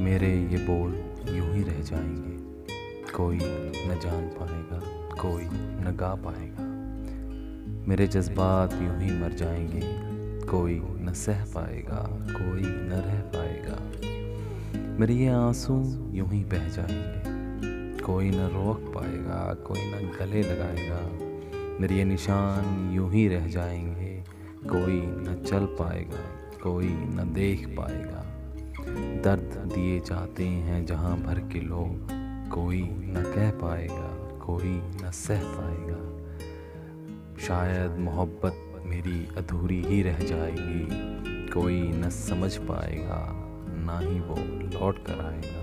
मेरे ये बोल यूँ ही रह जाएँगे। कोई न जान पाएगा, कोई न गा पाएगा। मेरे जज्बात यूँ ही मर जाएँगे, कोई न सह पाएगा, कोई न रह पाएगा। मेरे ये आँसू यूँ ही बह जाएँगे, कोई न रोक पाएगा, कोई न गले लगाएगा। मेरे ये निशान यूँ ही रह जाएँगे, कोई न चल पाएगा, कोई न देख पाएगा। दर्द दिए जाते हैं, जहाँ भर के लोग कोई न कह पाएगा, कोई न सह पाएगा। शायद मोहब्बत मेरी अधूरी ही रह जाएगी, कोई न समझ पाएगा, ना ही वो लौट कर आएगा।